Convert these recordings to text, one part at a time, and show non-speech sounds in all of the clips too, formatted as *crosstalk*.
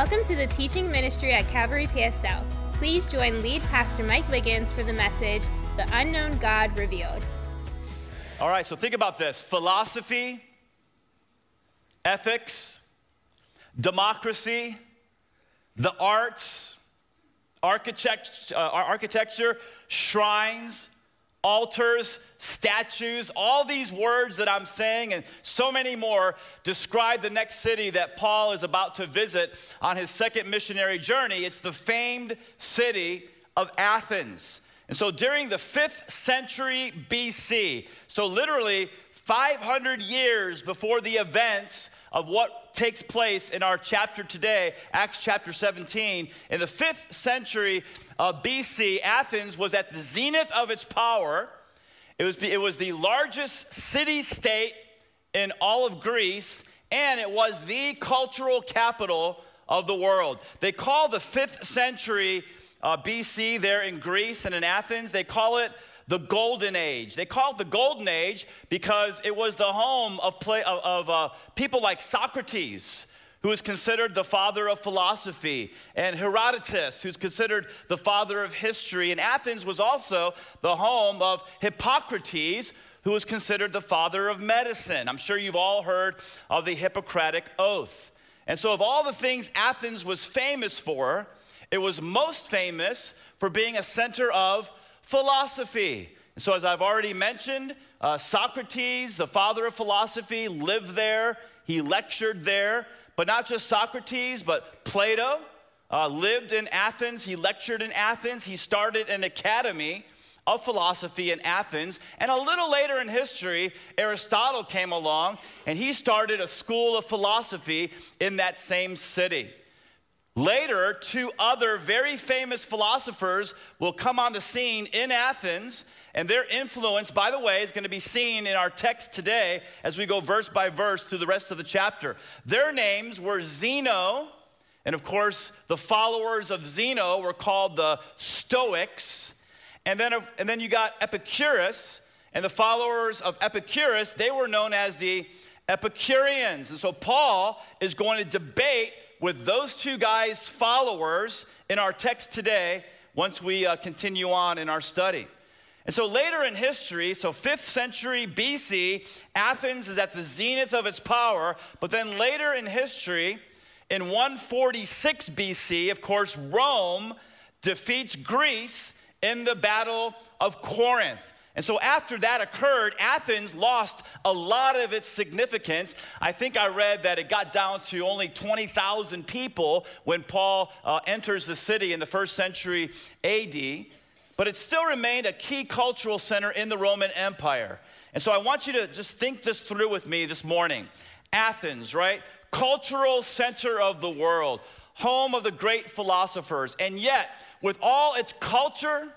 Welcome to the teaching ministry at Calvary PS South. Please join lead pastor Mike Wiggins for the message, The Unknown God Revealed. All right, so think about this philosophy, ethics, democracy, the arts, architect, uh, architecture, shrines, altars, statues, all these words that I'm saying and so many more describe the next city that Paul is about to visit on his second missionary journey. It's the famed city of Athens. And so during the fifth century BC, so literally 500 years before the events of what takes place in our chapter today, Acts chapter 17. In the fifth century of BC, Athens was at the zenith of its power. It was, it was the largest city state in all of Greece, and it was the cultural capital of the world. They call the fifth century uh, BC there in Greece and in Athens, they call it the Golden Age. They call it the Golden Age because it was the home of, play, of, of uh, people like Socrates, who is considered the father of philosophy, and Herodotus, who's considered the father of history. And Athens was also the home of Hippocrates, who was considered the father of medicine. I'm sure you've all heard of the Hippocratic Oath. And so, of all the things Athens was famous for, it was most famous for being a center of philosophy. So, as I've already mentioned, uh, Socrates, the father of philosophy, lived there. He lectured there. But not just Socrates, but Plato uh, lived in Athens. He lectured in Athens. He started an academy of philosophy in Athens. And a little later in history, Aristotle came along and he started a school of philosophy in that same city. Later, two other very famous philosophers will come on the scene in Athens, and their influence, by the way, is going to be seen in our text today as we go verse by verse through the rest of the chapter. Their names were Zeno, and of course, the followers of Zeno were called the Stoics. And then, and then you got Epicurus, and the followers of Epicurus, they were known as the Epicureans. And so Paul is going to debate with those two guys' followers in our text today once we uh, continue on in our study. And so later in history, so 5th century BC, Athens is at the zenith of its power. But then later in history, in 146 BC, of course, Rome defeats Greece in the Battle of Corinth. And so after that occurred, Athens lost a lot of its significance. I think I read that it got down to only 20,000 people when Paul uh, enters the city in the first century AD, but it still remained a key cultural center in the Roman Empire. And so I want you to just think this through with me this morning. Athens, right? Cultural center of the world, home of the great philosophers. And yet, with all its culture,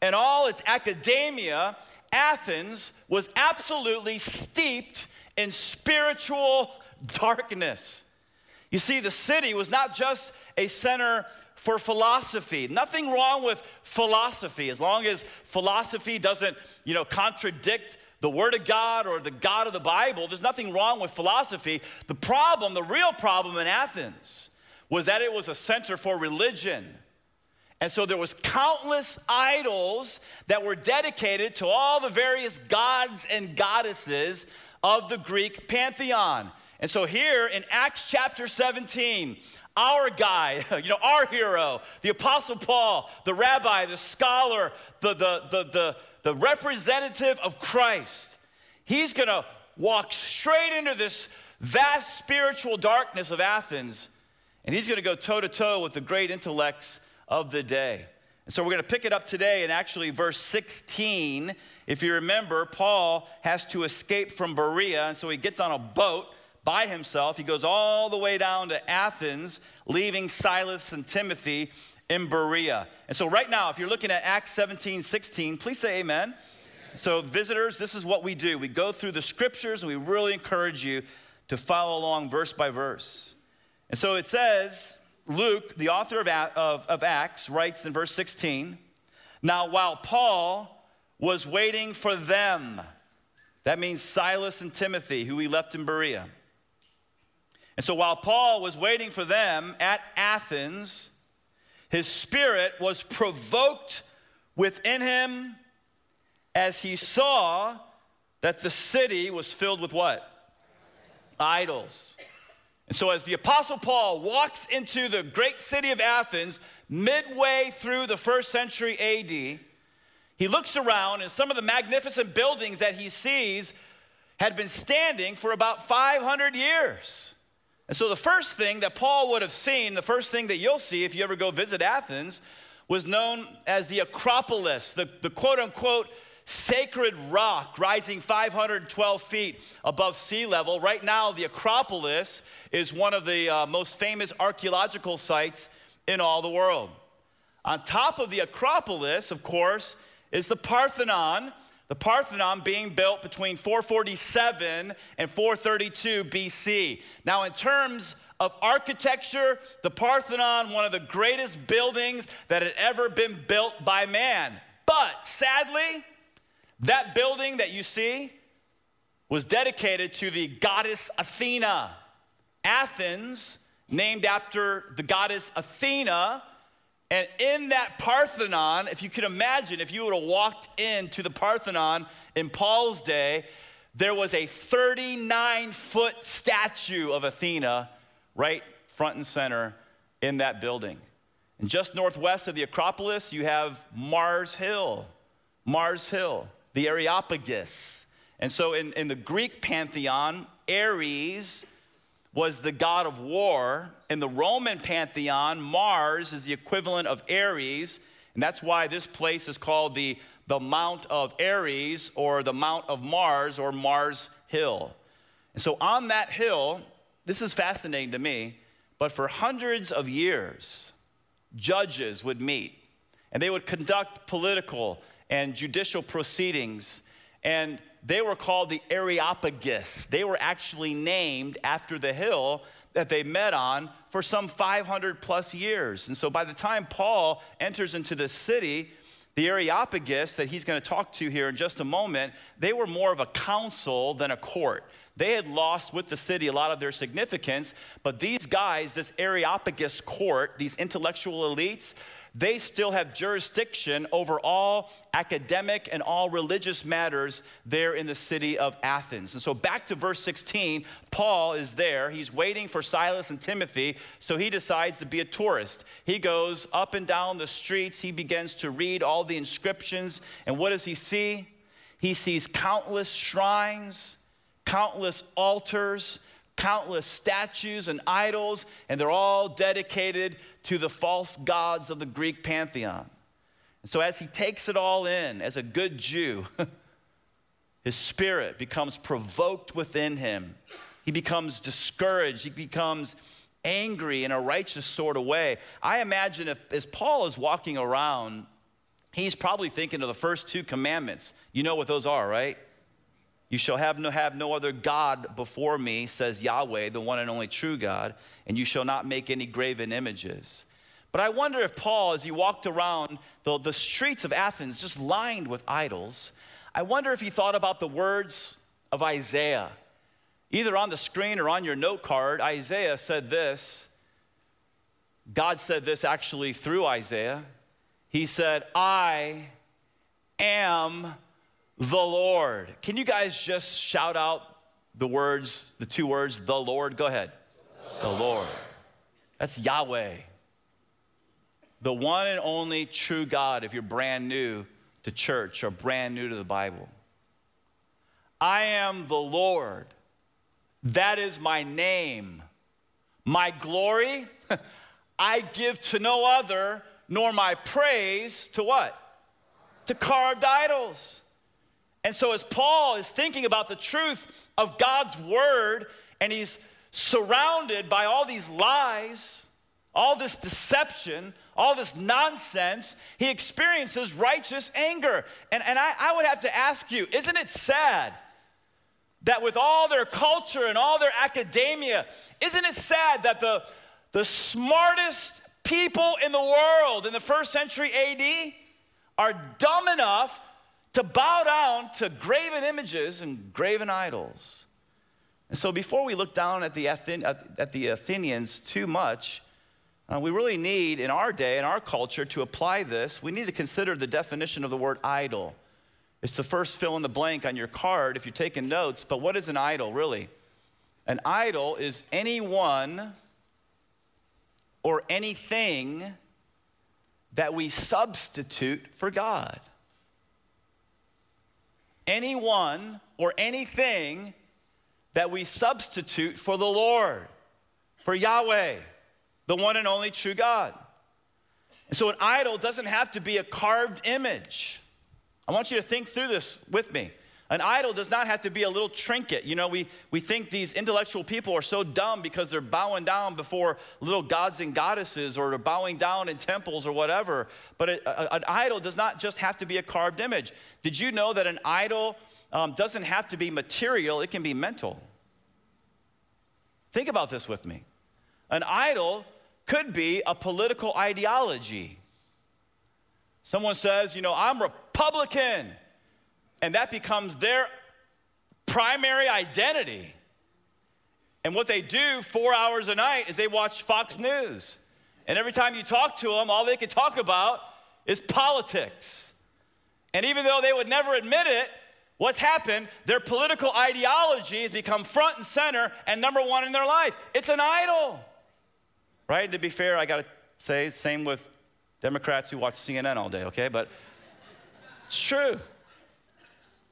and all its academia, Athens was absolutely steeped in spiritual darkness. You see, the city was not just a center for philosophy. Nothing wrong with philosophy as long as philosophy doesn't, you know, contradict the Word of God or the God of the Bible. There's nothing wrong with philosophy. The problem, the real problem in Athens, was that it was a center for religion. And so there was countless idols that were dedicated to all the various gods and goddesses of the Greek pantheon. And so here in Acts chapter 17, our guy, *laughs* you know, our hero, the Apostle Paul, the rabbi, the scholar, the, the, the, the, the representative of Christ, he's gonna walk straight into this vast spiritual darkness of Athens, and he's gonna go toe to toe with the great intellects of the day. And so we're going to pick it up today in actually verse 16. If you remember, Paul has to escape from Berea, and so he gets on a boat by himself. He goes all the way down to Athens, leaving Silas and Timothy in Berea. And so, right now, if you're looking at Acts 17 16, please say amen. amen. So, visitors, this is what we do we go through the scriptures, and we really encourage you to follow along verse by verse. And so it says, Luke, the author of, of, of Acts, writes in verse 16 Now, while Paul was waiting for them, that means Silas and Timothy, who he left in Berea. And so while Paul was waiting for them at Athens, his spirit was provoked within him as he saw that the city was filled with what? Idols. And so, as the Apostle Paul walks into the great city of Athens, midway through the first century AD, he looks around and some of the magnificent buildings that he sees had been standing for about 500 years. And so, the first thing that Paul would have seen, the first thing that you'll see if you ever go visit Athens, was known as the Acropolis, the, the quote unquote sacred rock rising 512 feet above sea level. Right now, the Acropolis is one of the uh, most famous archaeological sites in all the world. On top of the Acropolis, of course, is the Parthenon. The Parthenon being built between 447 and 432 BC. Now, in terms of architecture, the Parthenon, one of the greatest buildings that had ever been built by man. But sadly, that building that you see was dedicated to the goddess Athena. Athens, named after the goddess Athena. And in that Parthenon, if you could imagine, if you would have walked into the Parthenon in Paul's day, there was a 39 foot statue of Athena right front and center in that building. And just northwest of the Acropolis, you have Mars Hill. Mars Hill the Areopagus. And so in, in the Greek pantheon, Ares was the god of war. In the Roman pantheon, Mars is the equivalent of Ares. And that's why this place is called the, the Mount of Ares or the Mount of Mars or Mars Hill. And so on that hill, this is fascinating to me, but for hundreds of years, judges would meet and they would conduct political and judicial proceedings. And they were called the Areopagus. They were actually named after the hill that they met on for some 500 plus years. And so by the time Paul enters into the city, the Areopagus that he's going to talk to here in just a moment, they were more of a council than a court. They had lost with the city a lot of their significance, but these guys, this Areopagus court, these intellectual elites, they still have jurisdiction over all academic and all religious matters there in the city of Athens. And so, back to verse 16, Paul is there. He's waiting for Silas and Timothy, so he decides to be a tourist. He goes up and down the streets, he begins to read all the inscriptions, and what does he see? He sees countless shrines, countless altars countless statues and idols, and they're all dedicated to the false gods of the Greek pantheon. And so, as he takes it all in as a good Jew, *laughs* his spirit becomes provoked within him. He becomes discouraged. He becomes angry in a righteous sort of way. I imagine if, as Paul is walking around, he's probably thinking of the first two commandments. You know what those are, right? You shall have no, have no other God before me, says Yahweh, the one and only true God, and you shall not make any graven images. But I wonder if Paul, as he walked around the, the streets of Athens, just lined with idols, I wonder if he thought about the words of Isaiah. Either on the screen or on your note card, Isaiah said this. God said this actually through Isaiah. He said, I am the Lord. Can you guys just shout out the words, the two words, the Lord? Go ahead. The Lord. That's Yahweh. The one and only true God if you're brand new to church or brand new to the Bible. I am the Lord. That is my name. My glory *laughs* I give to no other, nor my praise to what? To carved idols. And so, as Paul is thinking about the truth of God's word, and he's surrounded by all these lies, all this deception, all this nonsense, he experiences righteous anger. And, and I, I would have to ask you, isn't it sad that with all their culture and all their academia, isn't it sad that the, the smartest people in the world in the first century AD are dumb enough to bow down to graven images and graven idols. And so before we look down at the, Athen- at the Athenians too much, uh, we really need, in our day, in our culture, to apply this, we need to consider the definition of the word idol. It's the first fill in the blank on your card if you're taking notes, but what is an idol, really? An idol is anyone or anything that we substitute for God. Anyone or anything that we substitute for the Lord, for Yahweh, the one and only true God. And so an idol doesn't have to be a carved image. I want you to think through this with me. An idol does not have to be a little trinket. You know, we, we think these intellectual people are so dumb because they're bowing down before little gods and goddesses or they're bowing down in temples or whatever. But a, an idol does not just have to be a carved image. Did you know that an idol um, doesn't have to be material, it can be mental? Think about this with me. An idol could be a political ideology. Someone says, you know, I'm Republican and that becomes their primary identity. And what they do four hours a night is they watch Fox News. And every time you talk to them, all they can talk about is politics. And even though they would never admit it, what's happened, their political ideology has become front and center and number one in their life. It's an idol. Right? To be fair, I got to say, same with Democrats who watch CNN all day, okay? But it's true.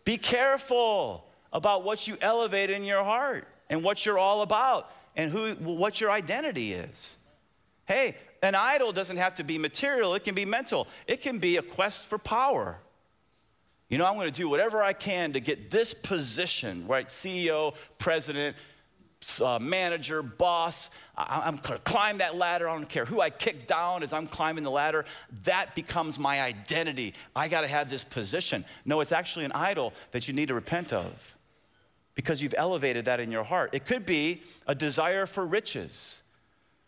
Be careful about what you elevate in your heart and what you're all about and who, what your identity is. Hey, an idol doesn't have to be material, it can be mental, it can be a quest for power. You know, I'm going to do whatever I can to get this position, right? CEO, president, uh, manager, boss. I, am going to climb that ladder. I don't care who I kick down as I'm climbing the ladder. That becomes my identity. I got to have this position. No, it's actually an idol that you need to repent of because you've elevated that in your heart. It could be a desire for riches.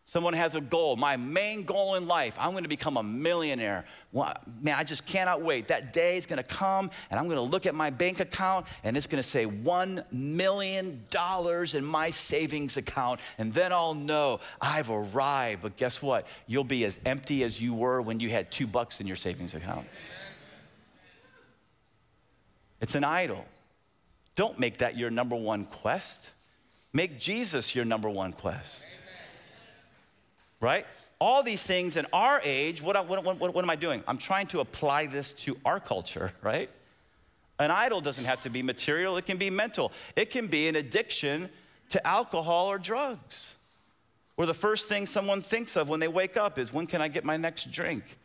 Someone has a goal. My main goal in life, I'm going to become a millionaire. Well, man, I just cannot wait. That day is going to come, and I'm going to look at my bank account, and it's going to say $1 million in my savings account. And then I'll know I've arrived. But guess what? You'll be as empty as you were when you had two bucks in your savings account. It's an idol. Don't make that your number one quest. Make Jesus your number one quest right? All these things in our age, what, what, what, what am I doing? I'm trying to apply this to our culture, *laughs* right? An idol doesn't have to be material, it can be mental. It can be an addiction to alcohol or drugs. Or the first thing someone thinks of when they wake up is, when can I get my next drink?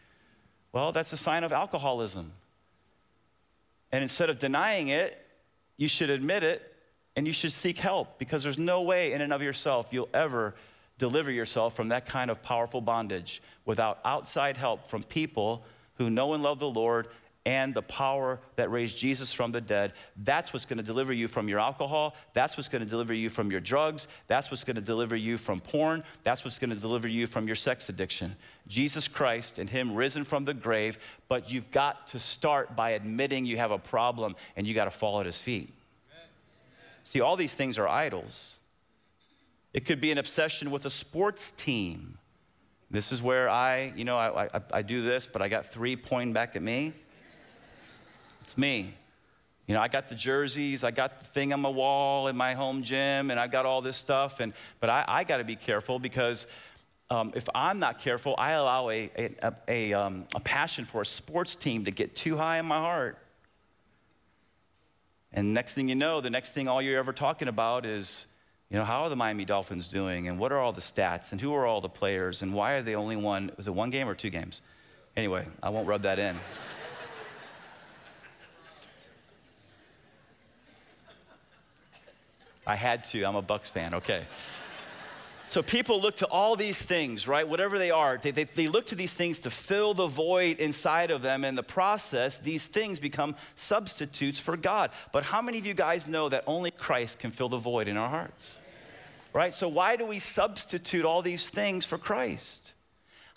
Well, that's a sign of alcoholism. And instead of denying it, you should admit it and you should seek help because there's no way in and of yourself you'll ever deliver yourself from that kind of powerful bondage without outside help from people who know and love the Lord and the power that raised Jesus from the dead. That's what's going to deliver you from your alcohol. That's what's going to deliver you from your drugs. That's what's going to deliver you from porn. That's what's going to deliver you from your sex addiction. Jesus Christ and Him risen from the grave, but you've got to start by admitting you have a problem and you got to fall at His feet. See, all these things are idols. It could be an obsession with a sports team. This is where I, you know, I, I, I, do this, but I got three pointing back at me. It's me. You know, I got the jerseys, I got the thing on my wall in my home gym, and I got all this stuff. And but I, I got to be careful because um, if I'm not careful, I allow a a, a, um, a passion for a sports team to get too high in my heart. And next thing you know, the next thing all you're ever talking about is you know, how are the Miami Dolphins doing? And what are all the stats? And who are all the players? And why are they only one? Was it one game or two games? Anyway, I won't rub that in. *laughs* I had to. I'm a Bucs fan. Okay. So people look to all these things, right? Whatever they are, they, they, they, look to these things to fill the void inside of them. In the process, these things become substitutes for God. But how many of you guys know that only Christ can fill the void in our hearts? Right? So why do we substitute all these things for Christ?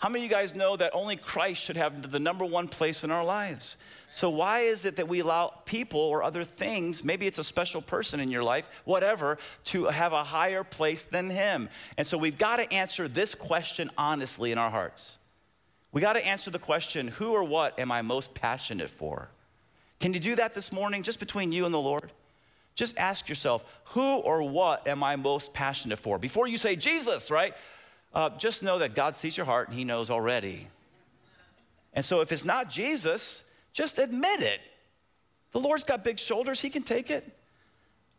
How many of you guys know that only Christ should have the number one place in our lives? So, why is it that we allow people or other things, maybe it's a special person in your life, whatever, to have a higher place than Him? And so, we've got to answer this question honestly in our hearts. We got to answer the question who or what am I most passionate for? Can you do that this morning just between you and the Lord? Just ask yourself, who or what am I most passionate for? Before you say Jesus, right? Uh, just know that God sees your heart and He knows already. And so if it's not Jesus, just admit it. The Lord's got big shoulders, He can take it.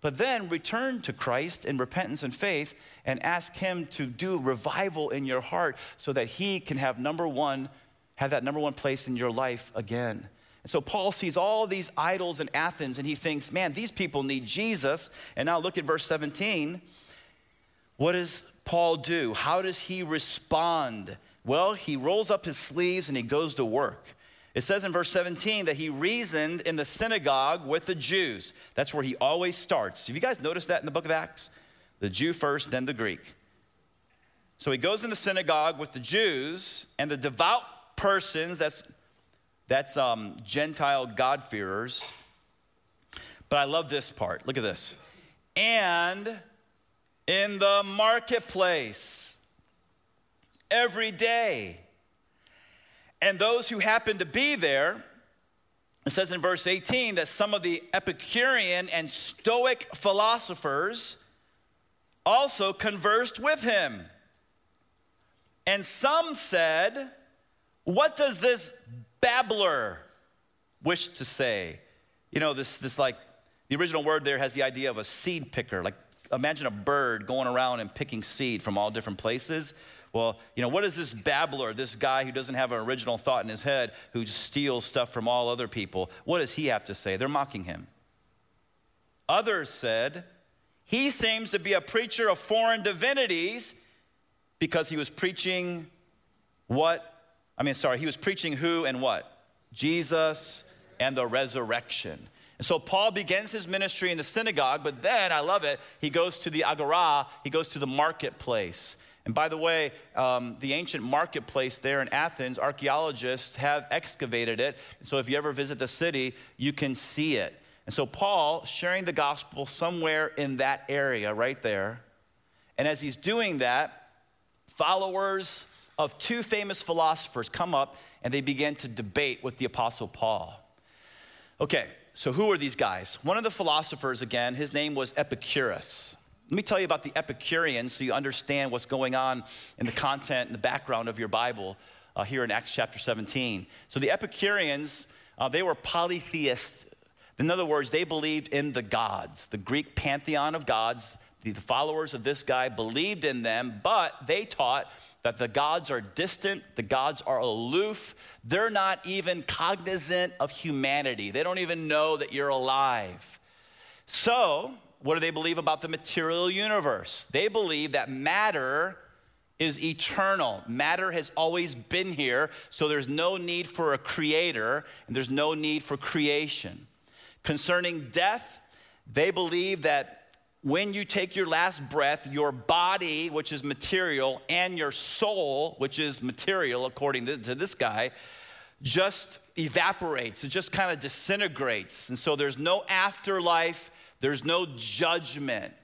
But then return to Christ in repentance and faith and ask Him to do revival in your heart so that He can have number one, have that number one place in your life again. And so Paul sees all these idols in Athens and he thinks, man, these people need Jesus. And now look at verse 17. What does Paul do? How does he respond? Well, he rolls up his sleeves and he goes to work. It says in verse 17 that he reasoned in the synagogue with the Jews. That's where he always starts. Have you guys noticed that in the book of Acts? The Jew first, then the Greek. So he goes in the synagogue with the Jews and the devout persons, that's that's um, Gentile God-fearers. But I love this part. Look at this. And in the marketplace every day. And those who happen to be there, it says in verse 18 that some of the Epicurean and Stoic philosophers also conversed with him. And some said, What does this babbler wish to say. You know, this, this like, the original word there has the idea of a seed picker. Like, imagine a bird going around and picking seed from all different places. Well, you know, what is this babbler, this guy who doesn't have an original thought in his head, who steals stuff from all other people? What does he have to say? They're mocking him. Others said, he seems to be a preacher of foreign divinities because he was preaching what I mean, sorry, he was preaching who and what? Jesus and the resurrection. So Paul begins his ministry in the synagogue, but then, I love it, he goes to the agora, he goes to the marketplace. And by the way, um, the ancient marketplace there in Athens, archaeologists have excavated it. So if you ever visit the city, you can see it. And so Paul sharing the gospel somewhere in that area right there. And as he's doing that, followers of two famous philosophers come up and they begin to debate with the Apostle Paul. Okay, so who are these guys? One of the philosophers, again, his name was Epicurus. Let me tell you about the Epicureans so you understand what's going on in the content and the background of your Bible uh, here in Acts chapter 17. So the Epicureans, uh, they were polytheists. In other words, they believed in the gods, the Greek pantheon of gods. The followers of this guy believed in them, but they taught that the gods are distant, the gods are aloof, they're not even cognizant of humanity. They don't even know that you're alive. So, what do they believe about the material universe? They believe that matter is eternal. Matter has always been here, so there's no need for a creator and there's no need for creation. Concerning death, they believe that when you take your last breath, your body, which is material, and your soul, which is material, according to, this guy, just evaporates. It just kind of disintegrates. And so there's no afterlife, there's no judgment.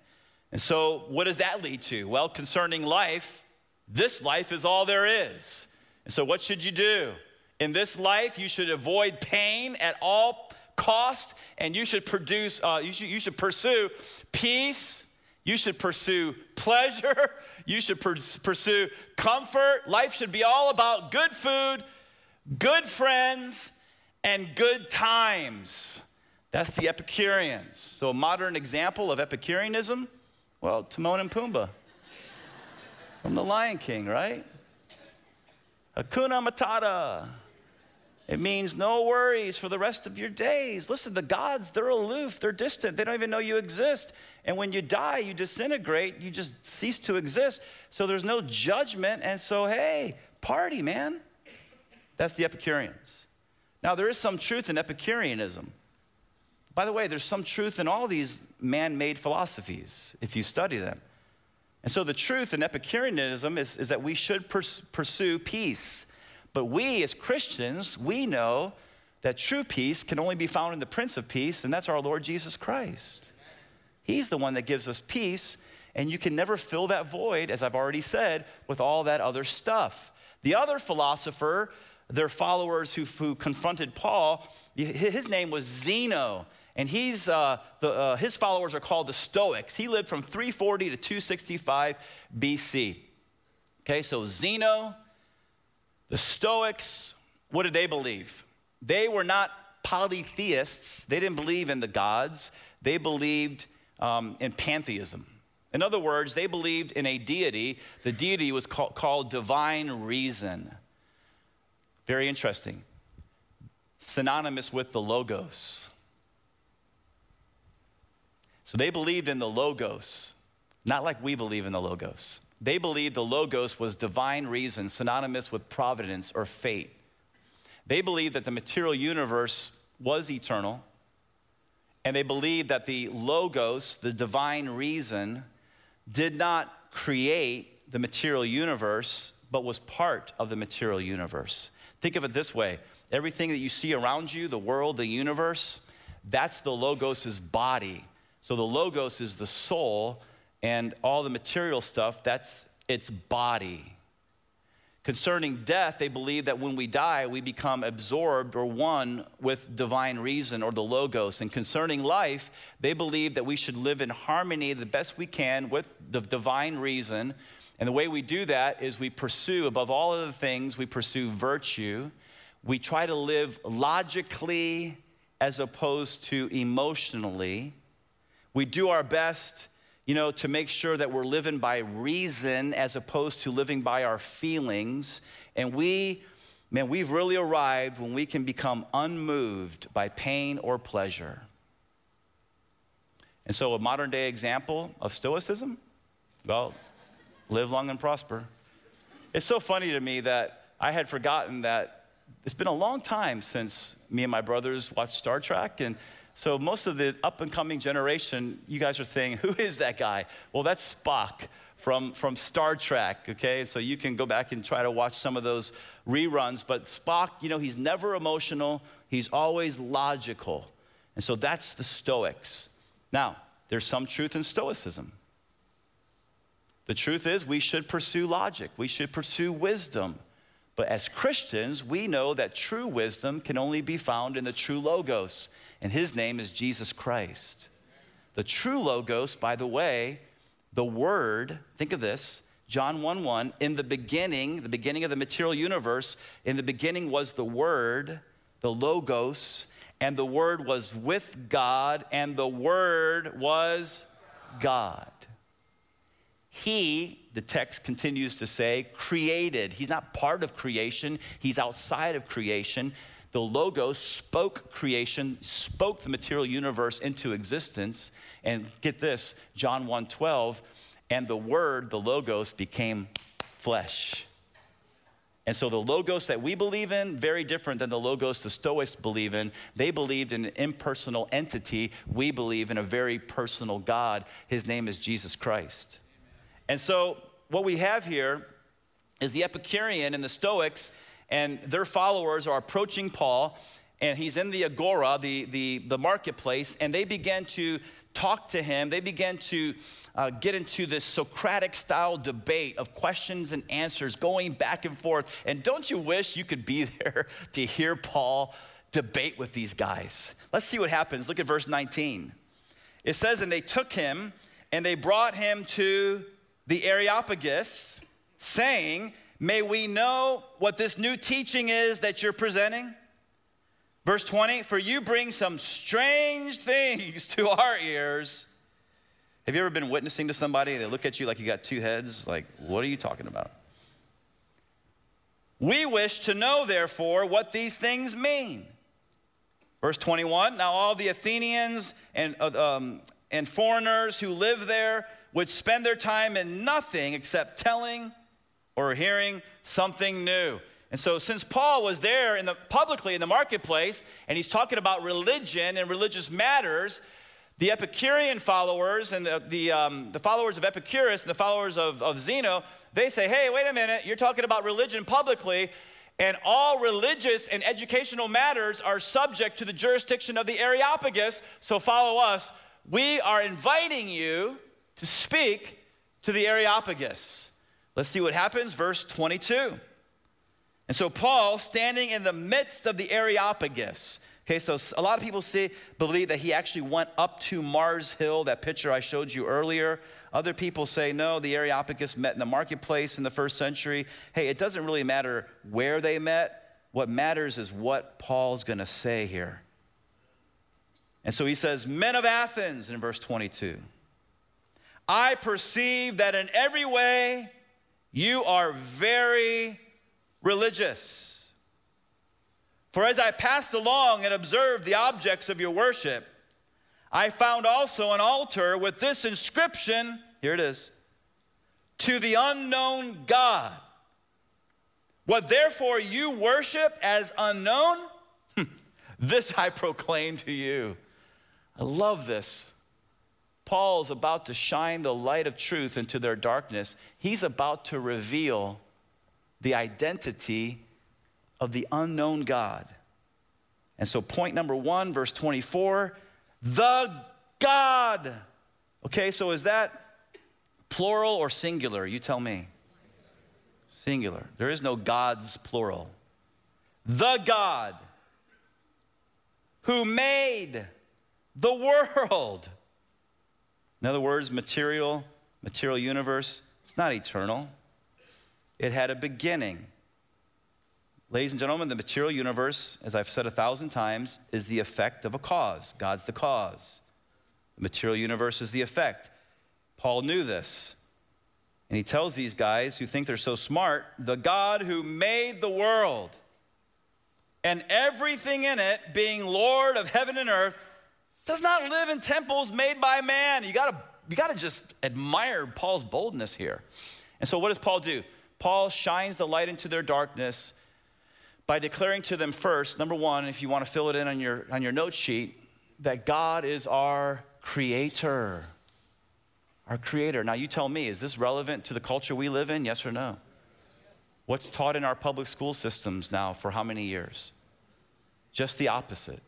And so, what does that lead to? Well, concerning life, this life is all there is. And so, what should you do? In this life, you should avoid pain at all cost, and you should produce, uh, you, should, you should pursue peace, you should pursue pleasure, *laughs* you should pursue comfort. Life should be all about good food, good friends, and good times. That's the Epicureans. So, a modern example of Epicureanism, well, Timon and Pumbaa from The Lion King, right? Hakuna Matata. It means no worries for the rest of your days. Listen, the gods, they're aloof, they're distant, they don't even know you exist. And when you die, you disintegrate, you just cease to exist. So there's no judgment. And so, hey, party, man. That's the Epicureans. Now, there is some truth in Epicureanism. By the way, there's some truth in all these man made philosophies if you study them. And so the truth in Epicureanism is, is that we should pers- pursue peace. But we as Christians, we know that true peace can only be found in the Prince of Peace, and that's our Lord Jesus Christ. He's the one that gives us peace, and you can never fill that void, as I've already said, with all that other stuff. The other philosopher, their followers who, who confronted Paul, his name was Zeno. And he's, uh, the, uh, his followers are called the Stoics. He lived from 340 to 265 BC. Okay, so Zeno, the Stoics, what did they believe? They were not polytheists, they didn't believe in the gods, they believed um, in pantheism. In other words, they believed in a deity. The deity was called, called divine reason. Very interesting. Synonymous with the Logos. So they believed in the Logos, not like we believe in the Logos. They believed the Logos was divine reason, synonymous with providence or fate. They believed that the material universe was eternal, and they believed that the Logos, the divine reason, did not create the material universe, but was part of the material universe. Think of it this way everything that you see around you, the world, the universe, that's the Logos' body. So the Logos is the soul, and all the material stuff, that's its body. Concerning death, they believe that when we die, we become absorbed or one with divine reason or the Logos. And concerning life, they believe that we should live in harmony the best we can with the divine reason. And the way we do that is we pursue, above all other things, we pursue virtue. We try to live logically as opposed to emotionally. We do our best you know, to make sure that we're living by reason as opposed to living by our feelings. And we, man, we've really arrived when we can become unmoved by pain or pleasure. And so, a modern day example of Stoicism, well, live long and prosper. It's so funny to me that I had forgotten that it's been a long time since me and my brothers watched Star Trek. And so most of the up and coming generation, you guys are saying, who is that guy? Well, that's Spock from, from Star Trek, okay? So you can go back and try to watch some of those reruns. But Spock, you know, he's never emotional, he's always logical. And so that's the Stoics. Now, there's some truth in Stoicism. The truth is, we should pursue logic, we should pursue wisdom. But as Christians, we know that true wisdom can only be found in the true Logos and his name is Jesus Christ. The true Logos, by the way, the Word, think of this, John 1 1, in the beginning, the beginning of the material universe, in the beginning was the Word, the Logos, and the Word was with God, and the Word was God. He, the text continues to say, created. He's not part of creation, he's outside of creation. The Logos spoke creation, spoke the material universe into existence. And get this, John 1 12, and the Word, the Logos, became flesh. And so the logos that we believe in, very different than the logos the Stoics believe in. They believed in an impersonal entity. We believe in a very personal God. His name is Jesus Christ. And so what we have here is the Epicurean and the Stoics and their followers are approaching Paul, and he's in the agora, the, the, the marketplace, and they begin to talk to him. They begin to uh, get into this Socratic style debate of questions and answers going back and forth. And don't you wish you could be *laughs* there to hear Paul debate with these guys? Let's see what happens. Look at verse 19. It says, And they took him and they brought him to the Areopagus, saying, May we know what this new teaching is that you're presenting. Verse 20, for you bring some strange things to our ears. Have you ever been witnessing to somebody? They look at you like you got two heads. Like, what are you talking about? We wish to know, therefore, what these things mean. Verse 21 Now all the Athenians and, uh, um, and foreigners who live there would spend their time in nothing except telling or hearing something new. And so, since Paul was there in the, publicly in the marketplace and he's talking about religion and religious matters, The Epicurean followers and the, the, um, the followers of Epicurus and the followers of, of Zeno, they say, hey, wait a minute, you're talking about religion publicly, and all religious and educational matters are subject to the jurisdiction of the Areopagus, so follow us. We are inviting you to speak to the Areopagus. Let's see what happens, verse 22. And so, Paul, standing in the midst of the Areopagus, Okay, so a lot of people say, believe that he actually went up to Mars Hill, that picture I showed you earlier. Other people say, no, the Areopagus met in the marketplace in the first century. Hey, it doesn't really matter where they met. What matters is what Paul's to say here. And so he says, Men of Athens in verse 22, I perceive that in every way you are very religious. For as I passed along and observed the objects of your worship, I found also an altar with this inscription here it is to the unknown God. What therefore you worship as unknown, *laughs* this I proclaim to you. I love this. Paul's about to shine the light of truth into their darkness. He's about to reveal the identity of the unknown God. And so, point number one, verse 24, the God. Okay, so is that plural or singular? You tell me. Singular. There is no gods, plural. The God who made the world. In other words, material, material universe, it's not eternal. It had a beginning. Ladies and gentlemen, the material universe, as I've said a thousand times, is the effect of a cause. God's the cause. The material universe is the effect. Paul knew this. And he tells these guys who think they're so smart the God who made the world and everything in it, being Lord of heaven and earth, does not live in temples made by man. You gotta, you gotta just admire Paul's boldness here. And so, what does Paul do? Paul shines the light into their darkness by declaring to them first, number one, if you want to fill it in on your, on your note sheet, that God is our creator. Our creator. Now, you tell me, is this relevant to the culture we live in? Yes or no? What's taught in our public school systems now for how many years? Just the opposite.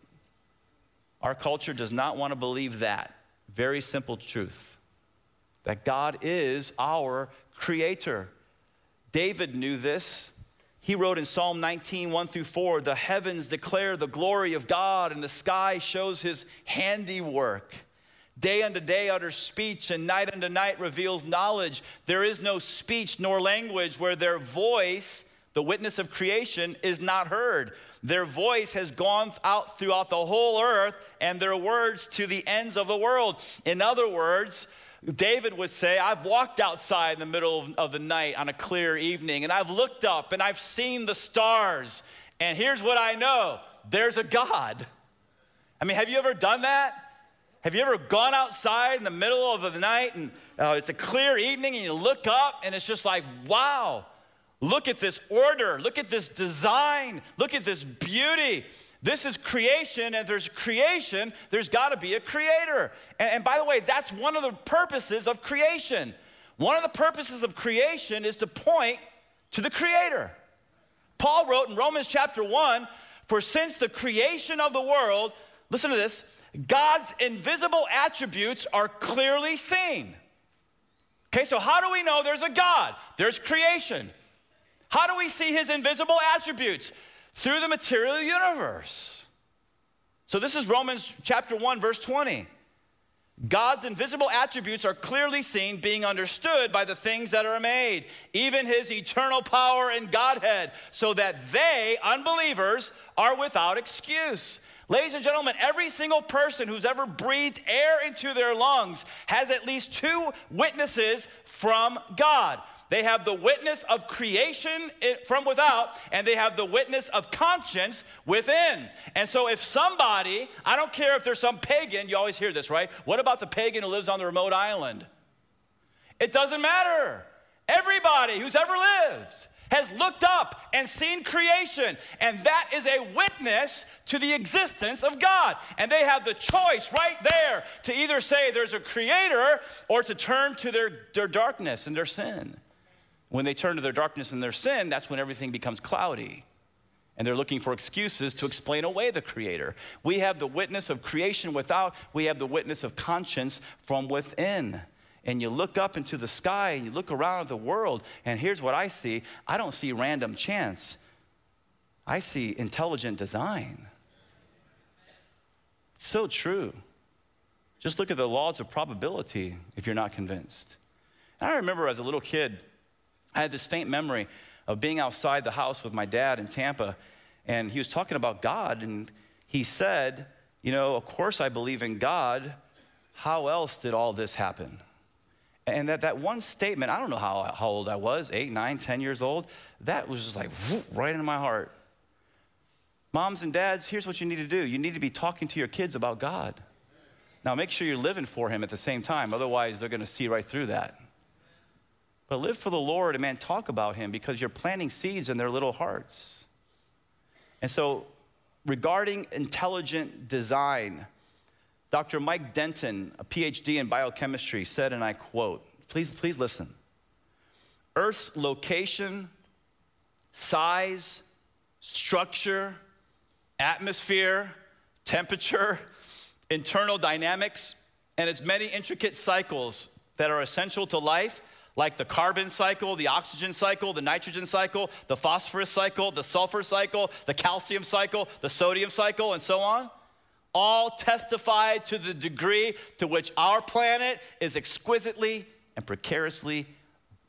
Our culture does not want to believe that. Very simple truth that God is our creator. David knew this. He wrote in Psalm 19, 1 through 4, the heavens declare the glory of God, and the sky shows his handiwork. Day unto day utters speech, and night unto night reveals knowledge. There is no speech nor language where their voice, the witness of creation, is not heard. Their voice has gone out throughout the whole earth, and their words to the ends of the world. In other words, David would say, I've walked outside in the middle of, the night on a clear evening, and I've looked up and I've seen the stars, and here's what I know there's a God. I mean, have you ever done that? Have you ever gone outside in the middle of the night and uh, it's a clear evening and you look up and it's just like, wow, look at this order, look at this design, look at this beauty. This is creation, and there's creation, there's got to be a creator. And, and, by the way, that's one of the purposes of creation. One of the purposes of creation is to point to the creator. Paul wrote in Romans chapter 1 For since the creation of the world, listen to this, God's invisible attributes are clearly seen. Okay, so how do we know there's a God? There's creation. How do we see his invisible attributes? through the material universe. So this is Romans chapter 1 verse 20. God's invisible attributes are clearly seen, being understood by the things that are made, even his eternal power and Godhead, so that they, unbelievers, are without excuse. Ladies and gentlemen, every single person who's ever breathed air into their lungs has at least two witnesses from God. They have the witness of creation from without, and they have the witness of conscience within. And so, if somebody, I don't care if there's some pagan, you always hear this, right? What about the pagan who lives on the remote island? It doesn't matter. Everybody who's ever lived has looked up and seen creation, and that is a witness to the existence of God. And they have the choice right there to either say there's a creator or to turn to their, their darkness and their sin. When they turn to their darkness and their sin, that's when everything becomes cloudy. And they're looking for excuses to explain away the Creator. We have the witness of creation without, we have the witness of conscience from within and you look up into the sky and you look around at the world, and here's what I see I don't see random chance, I see intelligent design. It's so true. Just look at the laws of probability if you're not convinced. And I remember as a little kid, I had this faint memory of being outside the house with my dad in Tampa, and he was talking about God, and he said, You know, of course I believe in God. How else did all this happen? And that, that one statement, I don't know how, how old I was, eight, nine, ten years old, that was just like whoop, right into my heart. Moms and dads, here's what you need to do you need to be talking to your kids about God. Now, make sure you're living for Him at the same time, otherwise, they're going to see right through that. But live for the Lord and, man, talk about Him because you're planting seeds in their little hearts. And so, regarding intelligent design, Dr. Mike Denton, a PhD in biochemistry, said, and I quote, please, please listen. Earth's location, size, structure, atmosphere, temperature, internal dynamics, and its many intricate cycles that are essential to life, like the carbon cycle, the oxygen cycle, the nitrogen cycle, the phosphorus cycle, the sulfur cycle, the calcium cycle, the sodium cycle, and so on all testify to the degree to which our planet is exquisitely and precariously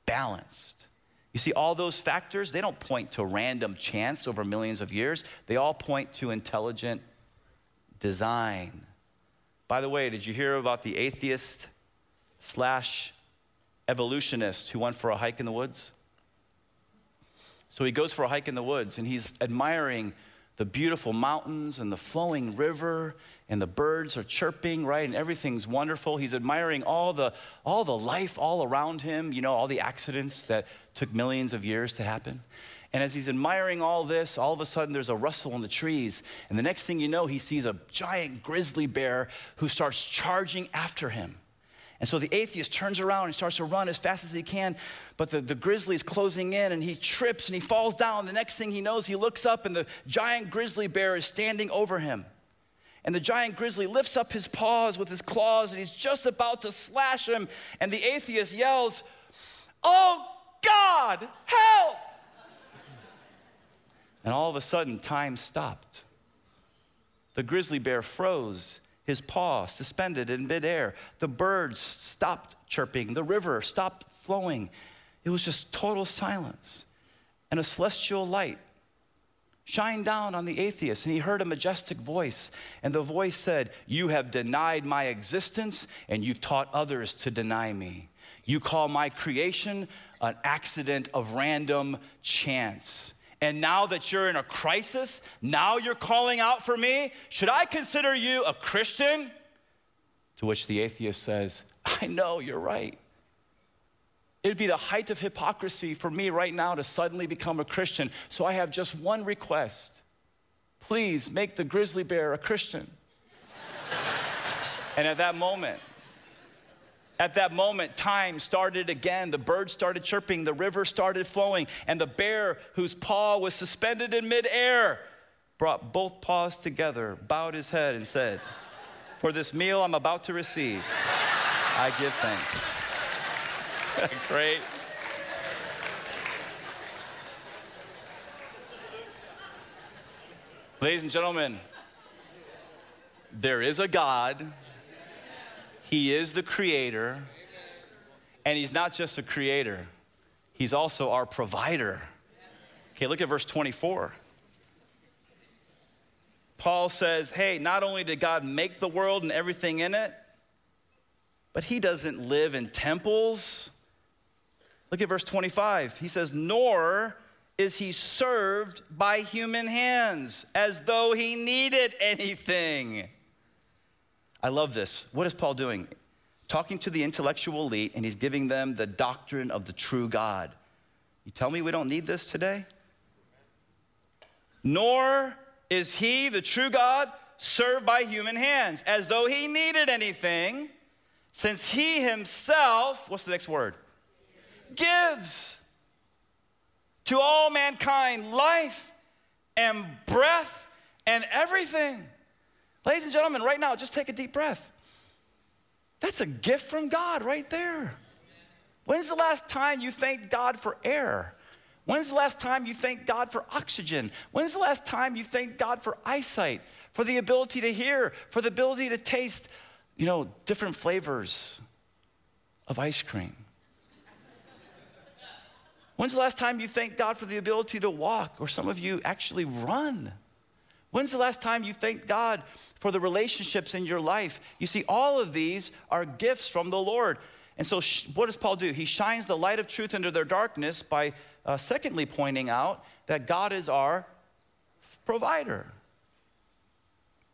balanced. You see, all those factors, they don't point to random chance over millions of years, they all point to intelligent design. By the way, did you hear about the atheist slash evolutionist who went for a hike in the woods? So he goes for a hike in the woods and he's admiring the beautiful mountains and the flowing river and the birds are chirping right and everything's wonderful. He's admiring all the all the life all around him you know all the accidents that took millions of years to happen. And as he's admiring all this all of a sudden there's a rustle in the trees and the next thing you know he sees a giant grizzly bear who starts charging after him and so the atheist turns around and starts to run as fast as he can, but the, the grizzly is closing in and he trips and he falls down. The next thing he knows, he looks up and the giant grizzly bear is standing over him. And the giant grizzly lifts up his paws with his claws and he's just about to slash him. And the atheist yells, Oh God, help! And all of a sudden, time stopped. The grizzly bear froze his paw suspended in midair. The birds stopped chirping, the river stopped flowing. It was just total silence. And a celestial light shined down on the atheist, and he heard a majestic voice. And the voice said, You have denied my existence, and you've taught others to deny me. You call my creation an accident of random chance. And now that you're in a crisis, now you're calling out for me. Should I consider you a Christian? To which the atheist says, I know, you're right. It'd be the height of hypocrisy for me right now to suddenly become a Christian. So I have just one request. Please make the grizzly bear a Christian. *laughs* and at that moment, at that moment, time started again. The birds started chirping, the river started flowing, and the bear, whose paw was suspended in midair, brought both paws together, bowed his head, and said, For this meal I'm about to receive, I give thanks. *laughs* Great. Ladies and gentlemen, there is a God he is the creator, and He's not just a creator, He's also our provider. Okay, look at verse 24. Paul says, Hey, not only did God make the world and everything in it, but He doesn't live in temples. Look at verse 25. He says, Nor is He served by human hands as though He needed anything. I love this. What is Paul doing? Talking to the intellectual elite, and he's giving them the doctrine of the true God. You tell me we don't need this today? Nor is he, the true God, served by human hands, as though he needed anything, since he himself, what's the next word? Gives to all mankind life and breath and everything. Ladies and gentlemen, right now, just take a deep breath. That's a gift from God right there. When's the last time you thanked God for air? When's the last time you thanked God for oxygen? When's the last time you thanked God for eyesight, for the ability to hear, for the ability to taste, you know, different flavors of ice cream? When's the last time you thanked God for the ability to walk, or some of you actually run? When's the last time you thanked God for the relationships in your life? You see, all of these are gifts from the Lord. And so, sh- what does Paul do? He shines the light of truth into their darkness by, uh, secondly, pointing out that God is our provider.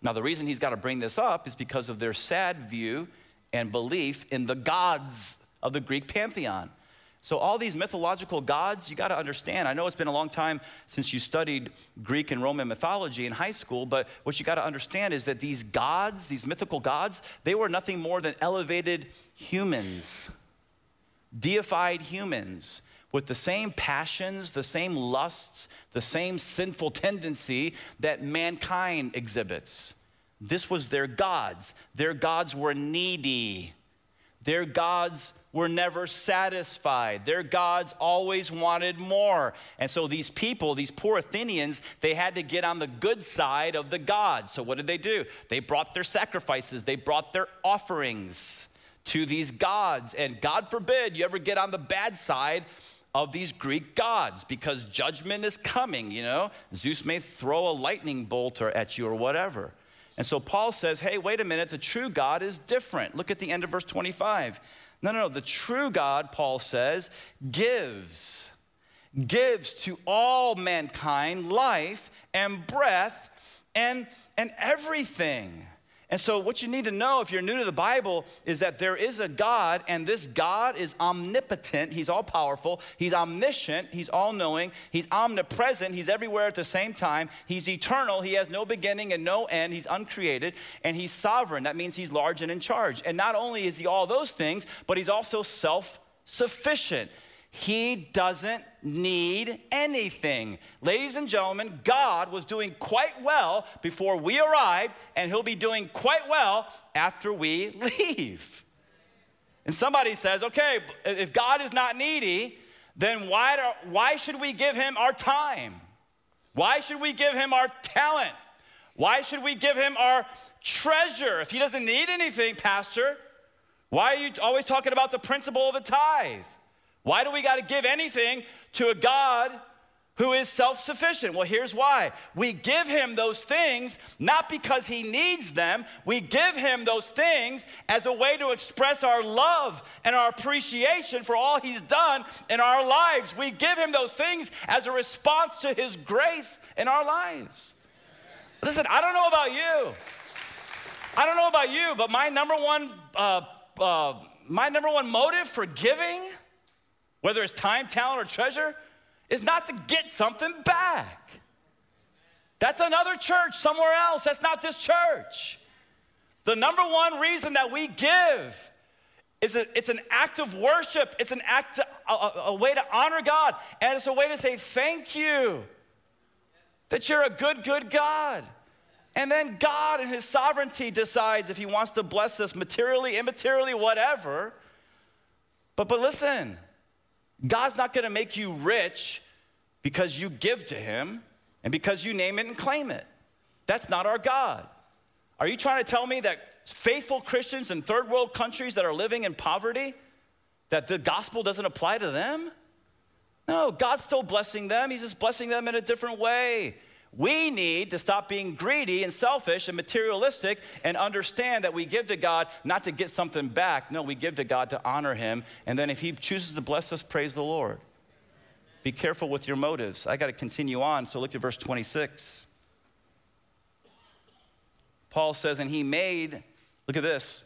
Now, the reason he's got to bring this up is because of their sad view and belief in the gods of the Greek pantheon. So, all these mythological gods, you got to understand. I know it's been a long time since you studied Greek and Roman mythology in high school, but what you got to understand is that these gods, these mythical gods, they were nothing more than elevated humans, deified humans with the same passions, the same lusts, the same sinful tendency that mankind exhibits. This was their gods. Their gods were needy. Their gods were never satisfied. Their gods always wanted more. And so these people, these poor Athenians, they had to get on the good side of the gods. So what did they do? They brought their sacrifices, they brought their offerings to these gods. And God forbid you ever get on the bad side of these Greek gods because judgment is coming, you know? Zeus may throw a lightning bolt at you or whatever. And so Paul says, hey, wait a minute, the true God is different. Look at the end of verse 25. No, no, no. The true God, Paul says, gives, gives to all mankind life and breath and, and everything. And so, what you need to know if you're new to the Bible is that there is a God, and this God is omnipotent. He's all powerful. He's omniscient. He's all knowing. He's omnipresent. He's everywhere at the same time. He's eternal. He has no beginning and no end. He's uncreated. And He's sovereign. That means He's large and in charge. And not only is He all those things, but He's also self sufficient. He doesn't need anything. Ladies and gentlemen, God was doing quite well before we arrived, and He'll be doing quite well after we *laughs* leave. And somebody says, okay, if God is not needy, then why, do, why should we give Him our time? Why should we give Him our talent? Why should we give Him our treasure? If He doesn't need anything, Pastor, why are you always talking about the principle of the tithe? Why do we got to give anything to a God who is self sufficient? Well, here's why. We give him those things not because he needs them, we give him those things as a way to express our love and our appreciation for all he's done in our lives. We give him those things as a response to his grace in our lives. Listen, I don't know about you. I don't know about you, but my number one, uh, uh, my number one motive for giving whether it's time, talent, or treasure, is not to get something back. That's another church somewhere else. That's not this church. The number one reason that we give is that it's an act of worship. It's an act, to, a, a way to honor God, and it's a way to say thank you that you're a good, good God. And then God, in His sovereignty, decides if He wants to bless us materially, immaterially, whatever. But but listen, God's not going to make you rich because you give to Him and because you name it and claim it. That's not our God. Are you trying to tell me that faithful Christians in third world countries that are living in poverty, that the gospel doesn't apply to them? No, God's still blessing them. He's just blessing them in a different way. We need to stop being greedy and selfish and materialistic and understand that we give to God not to get something back. No, we give to God to honor Him. And then if He chooses to bless us, praise the Lord. Be careful with your motives. I got to continue on. So look at verse 26. Paul says, and He made, look at this,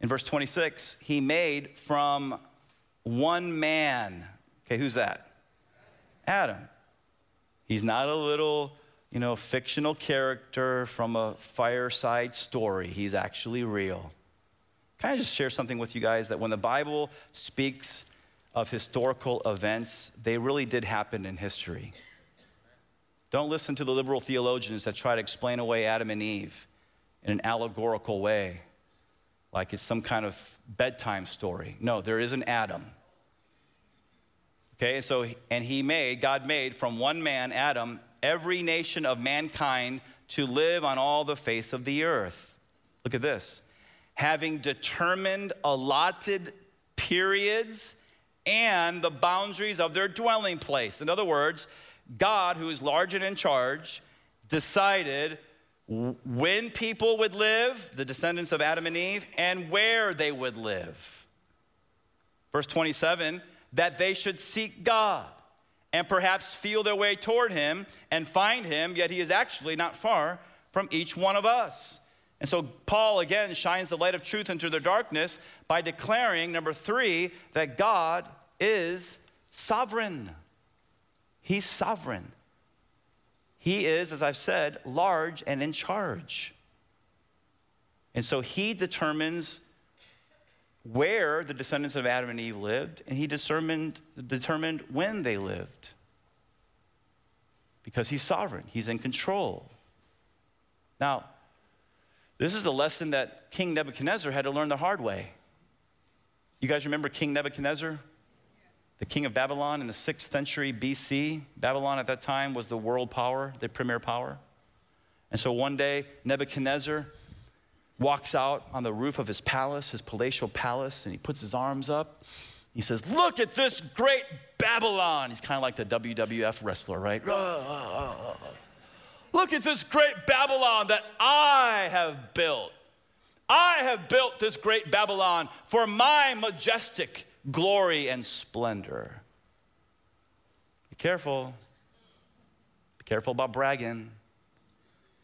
in verse 26, He made from one man. Okay, who's that? Adam. He's not a little, you know, fictional character from a fireside story. He's actually real. Can I just share something with you guys that when the Bible speaks of historical events, they really did happen in history. Don't listen to the liberal theologians that try to explain away Adam and Eve in an allegorical way, like it's some kind of bedtime story. No, there is an Adam. Okay, so, and he made, God made from one man, Adam, every nation of mankind to live on all the face of the earth. Look at this. Having determined allotted periods and the boundaries of their dwelling place. In other words, God, who is large and in charge, decided when people would live, the descendants of Adam and Eve, and where they would live. Verse 27 that they should seek God and perhaps feel their way toward Him and find Him, yet He is actually not far from each one of us. And so Paul again shines the light of truth into their darkness by declaring, number three, that God is sovereign. He's sovereign. He is, as I've said, large and in charge. And so he determines where the descendants of Adam and Eve lived, and he determined, determined when they lived. Because he's sovereign, he's in control. Now, this is a lesson that King Nebuchadnezzar had to learn the hard way. You guys remember King Nebuchadnezzar? the king of Babylon in the sixth century BC. Babylon at that time was the world power, the premier power. And so one day, Nebuchadnezzar walks out on the roof of his palace, his palatial palace, and he puts his arms up. He says, Look at this great Babylon. He's kind of like the WWF wrestler, right? Look at this great Babylon that I have built. I have built this great Babylon for my majestic glory and splendor. Be careful. Be careful about bragging.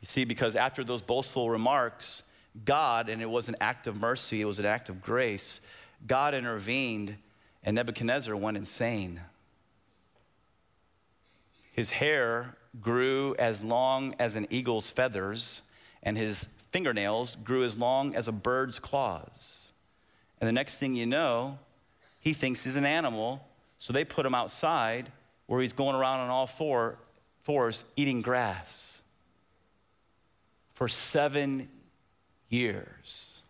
You see, because after those boastful remarks, God, and it was an act of mercy, it was an act of grace, God intervened and Nebuchadnezzar went insane. His hair grew as long as an eagle's feathers, and his fingernails grew as long as a bird's claws. And the next thing you know, he thinks he's an animal, so they put him outside where he's going around on all four, fours eating grass for seven years.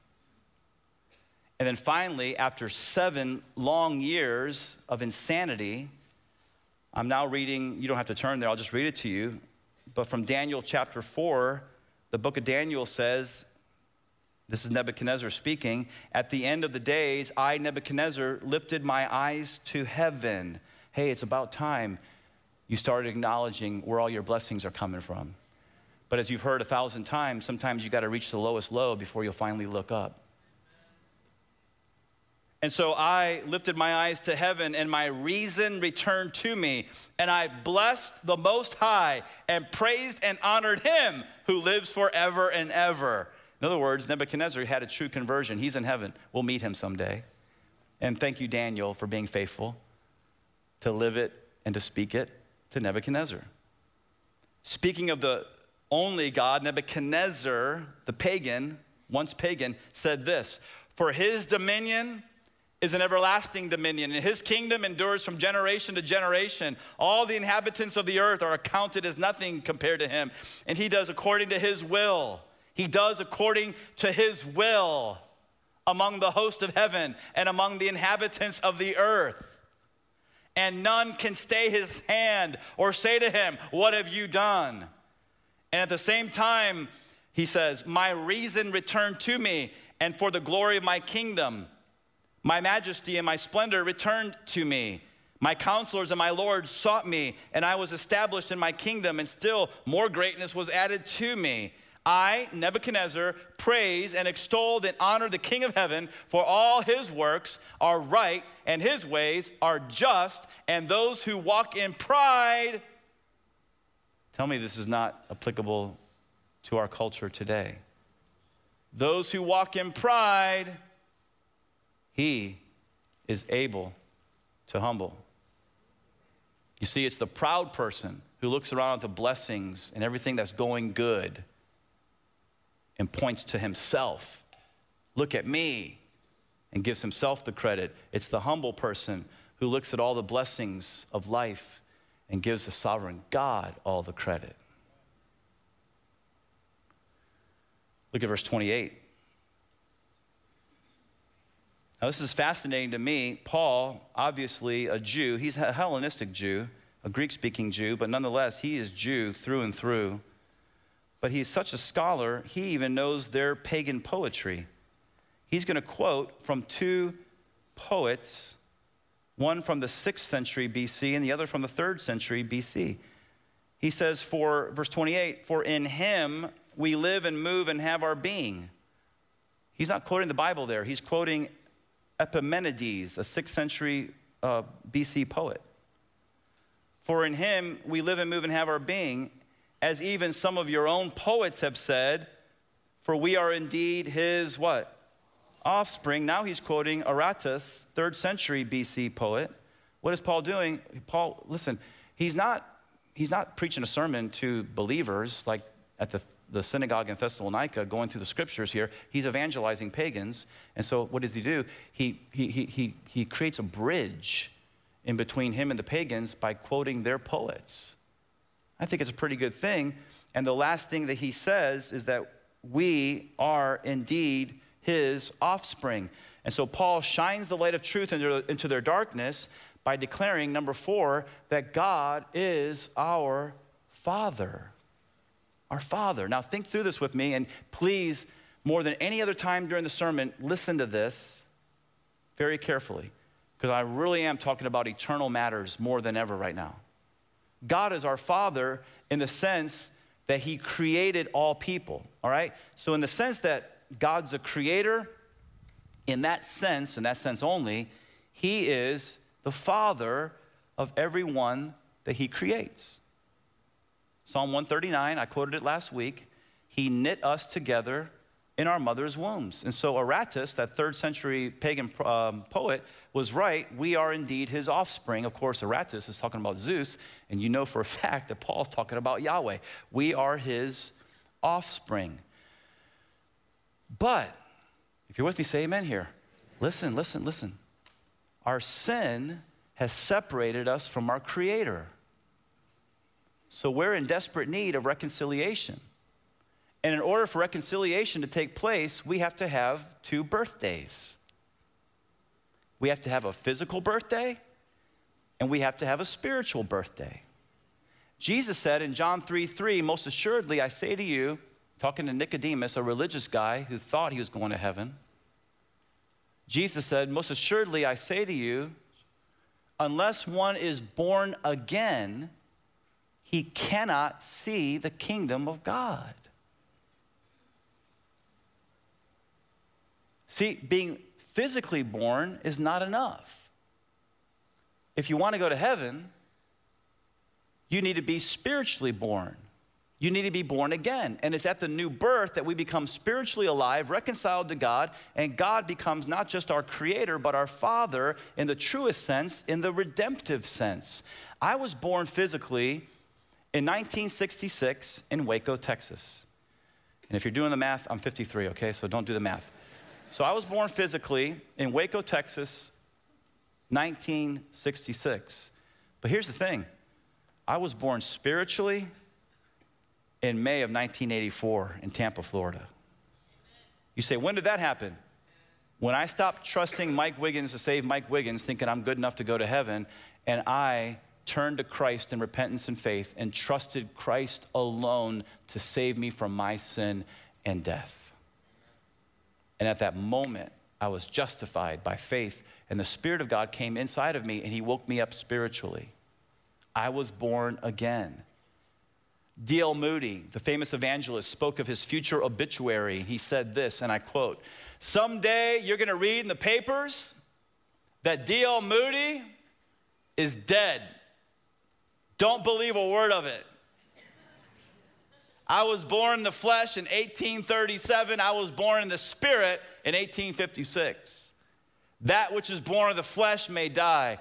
And then finally, after seven long years of insanity, I'm now reading, you don't have to turn there, I'll just read it to you. But from Daniel chapter 4, the book of Daniel says, this is Nebuchadnezzar speaking. At the end of the days, I, Nebuchadnezzar, lifted my eyes to heaven. Hey, it's about time you started acknowledging where all your blessings are coming from. But as you've heard a thousand times, sometimes you got to reach the lowest low before you'll finally look up. And so I lifted my eyes to heaven, and my reason returned to me. And I blessed the Most High and praised and honored Him who lives forever and ever. In other words, Nebuchadnezzar had a true conversion. He's in heaven. We'll meet him someday. And thank you, Daniel, for being faithful to live it and to speak it to Nebuchadnezzar. Speaking of the only God, Nebuchadnezzar, the pagan, once pagan, said this For his dominion is an everlasting dominion, and his kingdom endures from generation to generation. All the inhabitants of the earth are accounted as nothing compared to him, and he does according to his will he does according to his will among the host of heaven and among the inhabitants of the earth. And none can stay his hand or say to him, What have you done? And at the same time, he says, My reason returned to me, and for the glory of my kingdom, my majesty and my splendor returned to me. My counselors and my lords sought me, and I was established in my kingdom, and still more greatness was added to me. I, Nebuchadnezzar, praise and extol and honor the King of heaven, for all his works are right and his ways are just, and those who walk in pride. Tell me this is not applicable to our culture today. Those who walk in pride, he is able to humble. You see, it's the proud person who looks around at the blessings and everything that's going good and points to himself. Look at me and gives himself the credit. It's the humble person who looks at all the blessings of life and gives the sovereign God all the credit. Look at verse 28. Now, this is fascinating to me. Paul, obviously a Jew, he's a Hellenistic Jew, a Greek speaking Jew, but nonetheless, he is Jew through and through. But he's such a scholar, he even knows their pagan poetry. He's going to quote from two poets, one from the 6th century BC and the other from the 3rd century BC. He says, For verse 28, for in him we live and move and have our being. He's not quoting the Bible there, he's quoting Epimenides, a 6th century uh, BC poet. For in him we live and move and have our being, as even some of your own poets have said, for we are indeed his what? Offspring. Now he's quoting Aratus, 3rd century BC poet. What is Paul doing? Paul, listen, he's not, he's not preaching a sermon to believers like at the the synagogue in Thessalonica, going through the scriptures here, he's evangelizing pagans. And so, what does he do? He, he, he, he, he creates a bridge in between him and the pagans by quoting their poets. I think it's a pretty good thing. And the last thing that he says is that we are indeed his offspring. And so, Paul shines the light of truth into, their darkness by declaring, number four, that God is our Father our Father. Now, think through this with me, and please, more than any other time during the sermon, listen to this very carefully, because I really am talking about eternal matters more than ever right now. God is our Father in the sense that He created all people, all right? So, in the sense that God's a creator, in that sense, in that sense only, He is the Father of everyone that He creates. Psalm 139, I quoted it last week. He knit us together in our mother's wombs. And so Aratus, that third century pagan um, poet, was right. We are indeed his offspring. Of course, Aratus is talking about Zeus, and you know for a *laughs* fact that Paul's talking about Yahweh. We are his offspring. But, if you're with me, say amen here. Listen, listen, listen. Our sin has separated us from our Creator. So we're in desperate need of reconciliation. And in order for reconciliation to take place, we have to have two birthdays. We have to have a physical birthday, and we have to have a spiritual birthday. Jesus said in John 3 3, Most assuredly, I say to you, talking to Nicodemus, a religious guy who thought he was going to heaven, Jesus said, Most assuredly, I say to you, unless one is born again, he cannot see the kingdom of God. See, being physically born is not enough. If you want to go to heaven, you need to be spiritually born. You need to be born again. And it's at the new birth that we become spiritually alive, reconciled to God, and God becomes not just our creator, but our father in the truest sense, in the redemptive sense. I was born physically in 1966 in Waco, Texas. And if you're doing the math, I'm 53, okay? So don't do the math. So I was born physically in Waco, Texas, 1966. But here's the thing I was born spiritually in May of 1984 in Tampa, Florida. You say, when did that happen? When I stopped trusting Mike Wiggins to save Mike Wiggins, thinking I'm good enough to go to heaven, and I turned to Christ in repentance and faith and trusted Christ alone to save me from my sin and death. And at that moment, I was justified by faith, and the Spirit of God came inside of me and He woke me up spiritually. I was born again. D.L. Moody, the famous evangelist, spoke of his future obituary. He said this, and I quote Someday you're going to read in the papers that D.L. Moody is dead. Don't believe a word of it. I was born in the flesh in 1837. I was born in the spirit in 1856. That which is born of the flesh may die,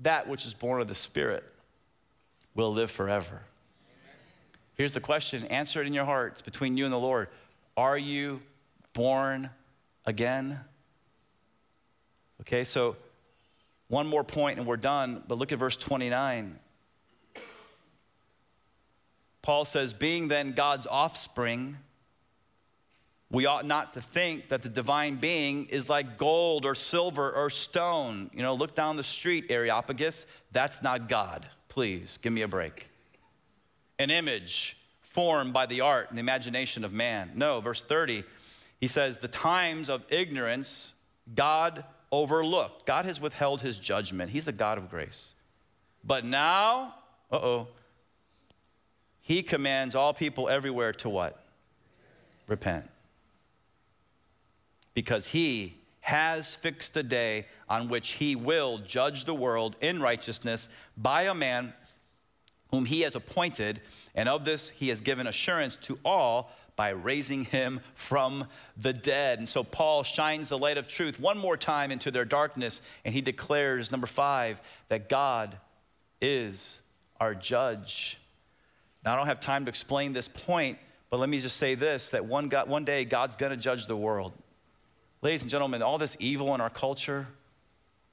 that which is born of the spirit will live forever. Here's the question answer it in your heart. It's between you and the Lord. Are you born again? Okay, so one more point and we're done, but look at verse 29. Paul says, Being then God's offspring, we ought not to think that the divine being is like gold or silver or stone. You know, look down the street, Areopagus. That's not God. Please, give me a break. An image formed by the art and the imagination of man. No, verse 30, he says, The times of ignorance God overlooked. God has withheld his judgment. He's the God of grace. But now, uh oh, he commands all people everywhere to what? Repent. Because he has fixed a day on which he will judge the world in righteousness by a man whom he has appointed, and of this he has given assurance to all by raising him from the dead. And so Paul shines the light of truth one more time into their darkness, and he declares, number five, that God is our judge. Now, I don't have time to explain this point, but let me just say this that one, God, one day God's gonna judge the world. Ladies and gentlemen, all this evil in our culture,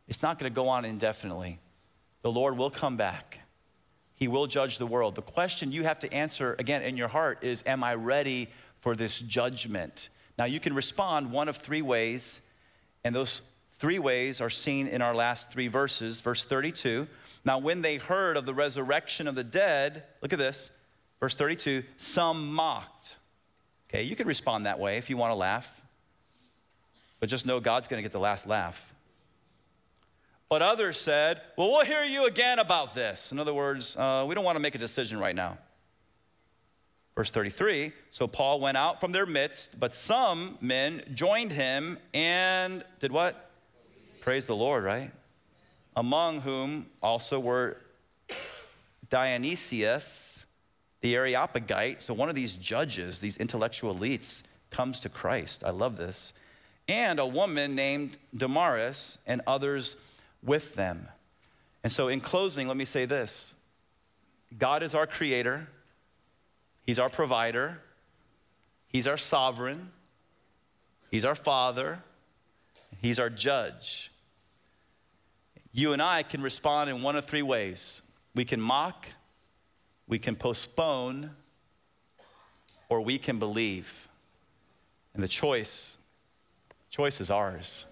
it's not gonna go on indefinitely. The Lord will come back. He will judge the world. The question you have to answer again in your heart is Am I ready for this judgment? Now, you can respond one of three ways, and those three ways are seen in our last three verses. Verse 32 Now, when they heard of the resurrection of the dead, look at this, verse 32 some mocked. Okay, you can respond that way if you want to laugh, but just know God's going to get the last laugh. But others said, Well, we'll hear you again about this. In other words, uh, we don't want to make a decision right now. Verse 33 So Paul went out from their midst, but some men joined him and did what? Praise the Lord, right? Among whom also were Dionysius, the Areopagite. So one of these judges, these intellectual elites, comes to Christ. I love this. And a woman named Damaris and others with them. And so, in closing, let me say this God is our creator, He's our provider, He's our sovereign, He's our father, He's our judge. You and I can respond in one of three ways we can mock, we can postpone, or we can believe. And the choice, choice is ours.